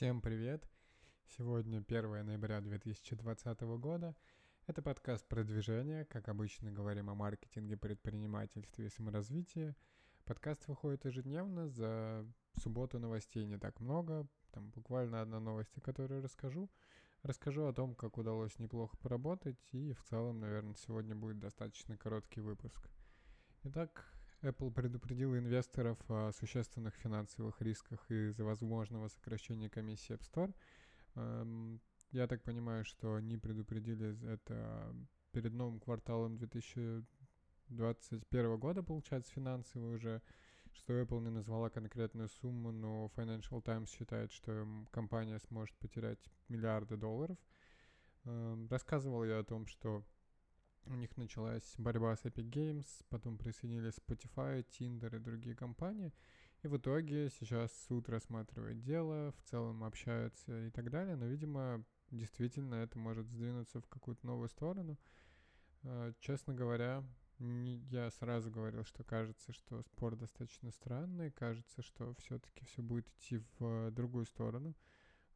Всем привет! Сегодня 1 ноября 2020 года. Это подкаст продвижения. Как обычно, говорим о маркетинге, предпринимательстве и саморазвитии. Подкаст выходит ежедневно. За субботу новостей не так много. Там буквально одна новость, о которой расскажу. Расскажу о том, как удалось неплохо поработать. И в целом, наверное, сегодня будет достаточно короткий выпуск. Итак, Apple предупредила инвесторов о существенных финансовых рисках из-за возможного сокращения комиссии App Store. Эм, я так понимаю, что они предупредили это перед новым кварталом 2021 года, получается, финансовый уже, что Apple не назвала конкретную сумму, но Financial Times считает, что компания сможет потерять миллиарды долларов. Эм, рассказывал я о том, что у них началась борьба с Epic Games, потом присоединились Spotify, Tinder и другие компании. И в итоге сейчас суд рассматривает дело, в целом общаются и так далее, но, видимо, действительно это может сдвинуться в какую-то новую сторону. А, честно говоря, я сразу говорил, что кажется, что спор достаточно странный, кажется, что все-таки все будет идти в другую сторону.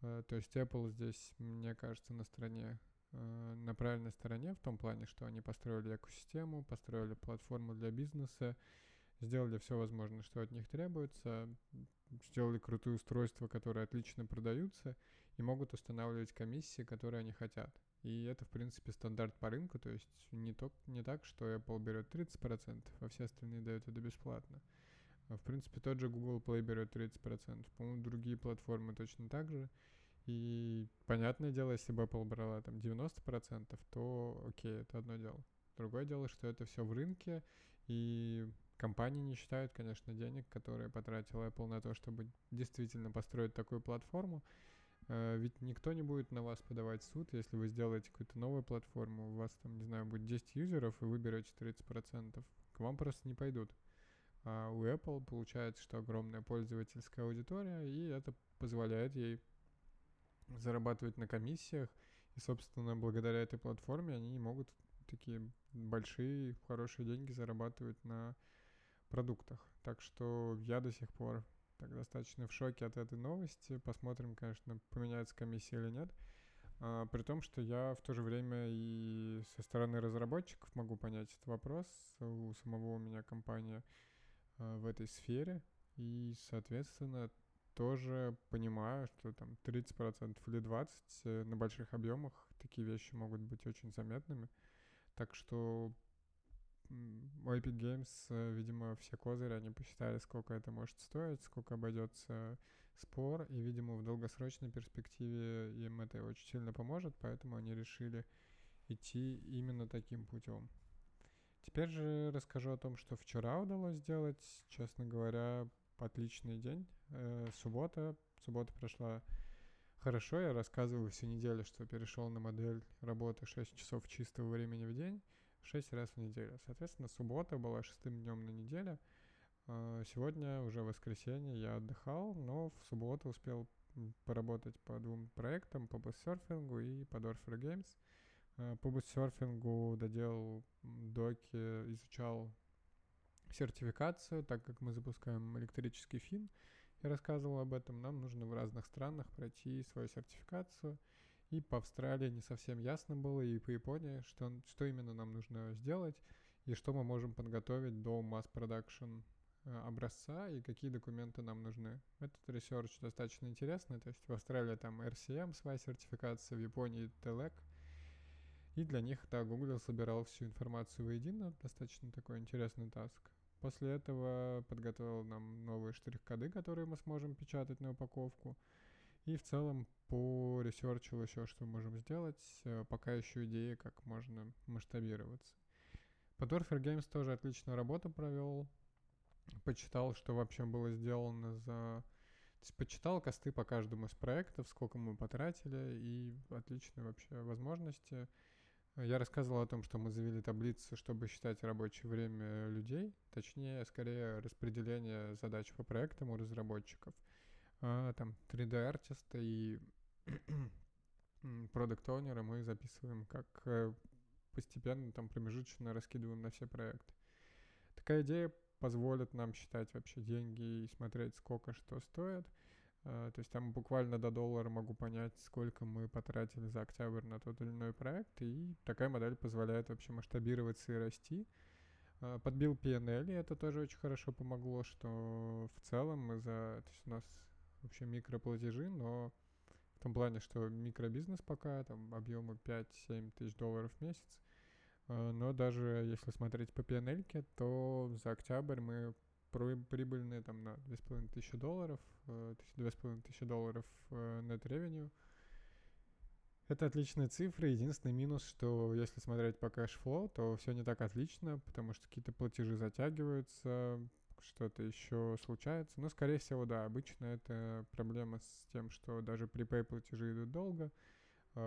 А, то есть Apple здесь, мне кажется, на стороне Э, на правильной стороне в том плане, что они построили экосистему, построили платформу для бизнеса, сделали все возможное, что от них требуется, сделали крутые устройства, которые отлично продаются и могут устанавливать комиссии, которые они хотят. И это, в принципе, стандарт по рынку, то есть не, то, не так, что Apple берет 30%, а все остальные дают это бесплатно. В принципе, тот же Google Play берет 30%. По-моему, другие платформы точно так же. И понятное дело, если бы Apple брала там 90%, то окей, это одно дело. Другое дело, что это все в рынке, и компании не считают, конечно, денег, которые потратила Apple на то, чтобы действительно построить такую платформу. Э, ведь никто не будет на вас подавать суд, если вы сделаете какую-то новую платформу, у вас там, не знаю, будет 10 юзеров, и вы берете 30%. К вам просто не пойдут. А у Apple получается, что огромная пользовательская аудитория, и это позволяет ей зарабатывать на комиссиях. И, собственно, благодаря этой платформе они могут такие большие, хорошие деньги зарабатывать на продуктах. Так что я до сих пор так достаточно в шоке от этой новости. Посмотрим, конечно, поменяется комиссия или нет. А, при том, что я в то же время и со стороны разработчиков могу понять этот вопрос. У самого у меня компания а, в этой сфере. И, соответственно, тоже понимаю, что там 30% или 20% э, на больших объемах такие вещи могут быть очень заметными. Так что у Epic Games, э, видимо, все козыри, они посчитали, сколько это может стоить, сколько обойдется спор, и, видимо, в долгосрочной перспективе им это очень сильно поможет, поэтому они решили идти именно таким путем. Теперь же расскажу о том, что вчера удалось сделать. Честно говоря, отличный день. Э, суббота. Суббота прошла хорошо. Я рассказывал всю неделю, что перешел на модель работы 6 часов чистого времени в день, 6 раз в неделю. Соответственно, суббота была шестым днем на неделе. Э, сегодня уже воскресенье, я отдыхал, но в субботу успел поработать по двум проектам, по бусерфингу и по Dorfer Games. Э, по бусерфингу доделал доки, изучал сертификацию, так как мы запускаем электрический fin. Я рассказывал об этом. Нам нужно в разных странах пройти свою сертификацию. И по Австралии не совсем ясно было, и по Японии, что, что именно нам нужно сделать, и что мы можем подготовить до mass production э, образца, и какие документы нам нужны. Этот research достаточно интересный, то есть в Австралии там RCM, своя сертификация, в Японии TELEC, и для них, да, гуглил, собирал всю информацию воедино, достаточно такой интересный task. После этого подготовил нам новые штрих-коды, которые мы сможем печатать на упаковку. И в целом по research у еще, что можем сделать, э, пока еще идеи, как можно масштабироваться. По Dorfer Games тоже отличную работу провел. Почитал, что вообще было сделано за... То есть почитал cost ы по каждому из проектов, сколько мы потратили, и отличные вообще возможности. Я рассказывал о том, что мы завели таблицу, чтобы считать рабочее время людей, точнее, скорее распределение задач по проектам у разработчиков. А, там 3D-артисты и продукт оунеры мы записываем, как э, постепенно там промежуточно раскидываем на все проекты. Такая идея позволит нам считать вообще деньги и смотреть, сколько что стоит. А, то есть там буквально до доллара могу понять, сколько мы потратили за октябрь на тот или иной проект, и такая модель позволяет вообще масштабироваться и расти. А, подбил P&L, и это тоже очень хорошо помогло, что в целом мы за... То есть у нас вообще микроплатежи, но в том плане, что микробизнес пока, там объемы 5-7 тысяч долларов в месяц, а, но даже если смотреть по P&L, то за октябрь мы прибыльные там на 2500 долларов, э, то есть 2500 долларов net revenue. Это отличные цифры. Единственный минус, что если смотреть по cash flow, то все не так отлично, потому что какие-то платежи затягиваются, что-то еще случается. Но, скорее всего, да, обычно это проблема с тем, что даже припей платежи идут долго,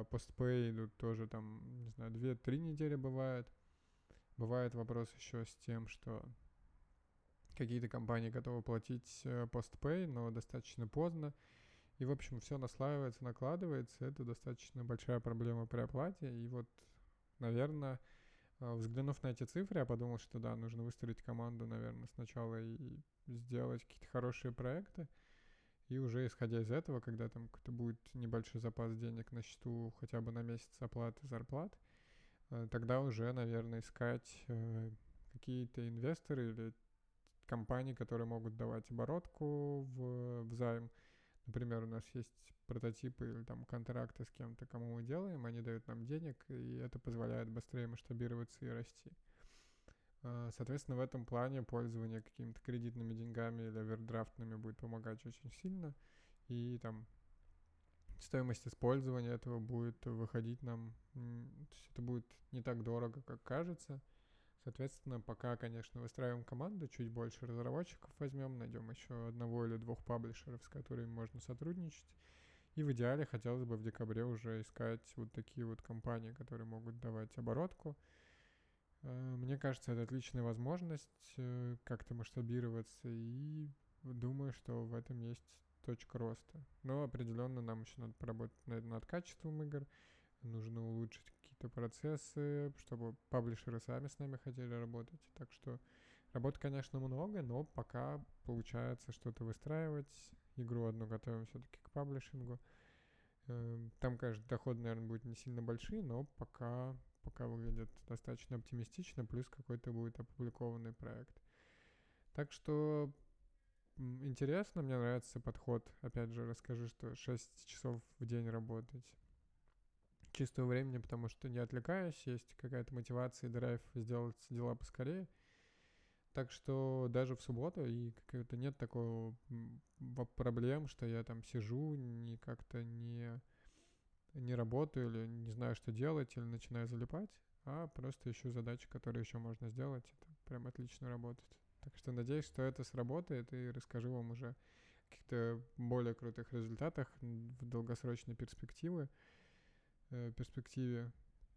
постпей идут тоже там, не знаю, 2-3 недели бывает. Бывает вопрос еще с тем, что какие-то компании готовы платить э, постпей, но достаточно поздно. И, в общем, все наслаивается, накладывается. Это достаточно большая проблема при оплате. И вот, наверное, э, взглянув на эти цифры, я подумал, что да, нужно выстроить команду, наверное, сначала и сделать какие-то хорошие проекты. И уже исходя из этого, когда там какой-то будет небольшой запас денег на счету хотя бы на месяц оплаты зарплат, э, тогда уже, наверное, искать какие-то инвесторы или компаний, которые могут давать оборотку в, в займ. Например, у нас есть прототипы или там контракты с кем-то, кому мы делаем, они дают нам денег, и это позволяет быстрее масштабироваться и расти. А, соответственно, в этом плане пользование какими-то кредитными деньгами или овердрафтными будет помогать очень сильно. И там стоимость использования этого будет выходить нам, то есть это будет не так дорого, как кажется, Соответственно, пока, конечно, выстраиваем команду, чуть больше разработчиков возьмем, найдем еще одного или двух паблишеров, с которыми можно сотрудничать. И в идеале хотелось бы в декабре уже искать вот такие вот компании, которые могут давать оборотку. Э, мне кажется, это отличная возможность э, как-то масштабироваться, и думаю, что в этом есть точка роста. Но определенно нам еще надо поработать над, над качеством игр, нужно улучшить какие-то процессы, чтобы паблишеры сами с нами хотели работать. Так что работы, конечно, много, но пока получается что-то выстраивать. Игру одну готовим все-таки к паблишингу. Эм, там, конечно, доходы, наверное, будут не сильно большие, но пока, пока выглядит достаточно оптимистично, плюс какой-то будет опубликованный проект. Так что интересно, мне нравится подход. Опять же, расскажи, что 6 часов в день работать чистого времени, потому что не отвлекаюсь, есть какая-то мотивация и драйв сделать дела поскорее. Так что даже в субботу и как-то нет такого проблем, что я там сижу, не как-то не, не работаю или не знаю, что делать, или начинаю залипать, а просто ищу задачи, которые еще можно сделать. Это прям отлично работает. Так что надеюсь, что это сработает и расскажу вам уже о каких-то более крутых результатах в долгосрочной перспективе э, перспективе,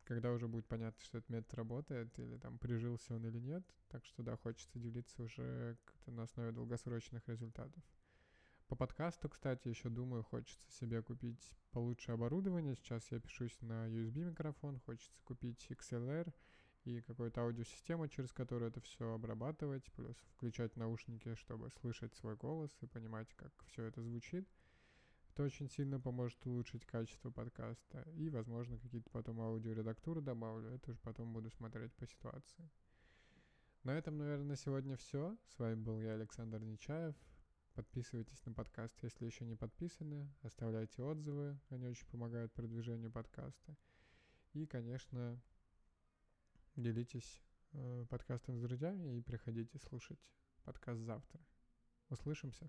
когда уже будет понятно, что этот метод работает, или там прижился он или нет. Так что да, хочется делиться уже на основе долгосрочных результатов. По подкасту, кстати, еще думаю, хочется себе купить получше оборудование. Сейчас я пишусь на USB микрофон, хочется купить XLR и какую-то аудиосистему, через которую это все обрабатывать, плюс включать наушники, чтобы слышать свой голос и понимать, как все это звучит. Это очень сильно поможет улучшить качество подкаста. И, возможно, какие-то потом аудиоредактуры добавлю. Это уже потом буду смотреть по ситуации. На этом, наверное, сегодня все. С вами был я, Александр Нечаев. Подписывайтесь на подкаст, если еще не подписаны. Оставляйте отзывы, они очень помогают продвижению подкаста. И, конечно, делитесь э, подкастом с друзьями и приходите слушать подкаст завтра. Услышимся.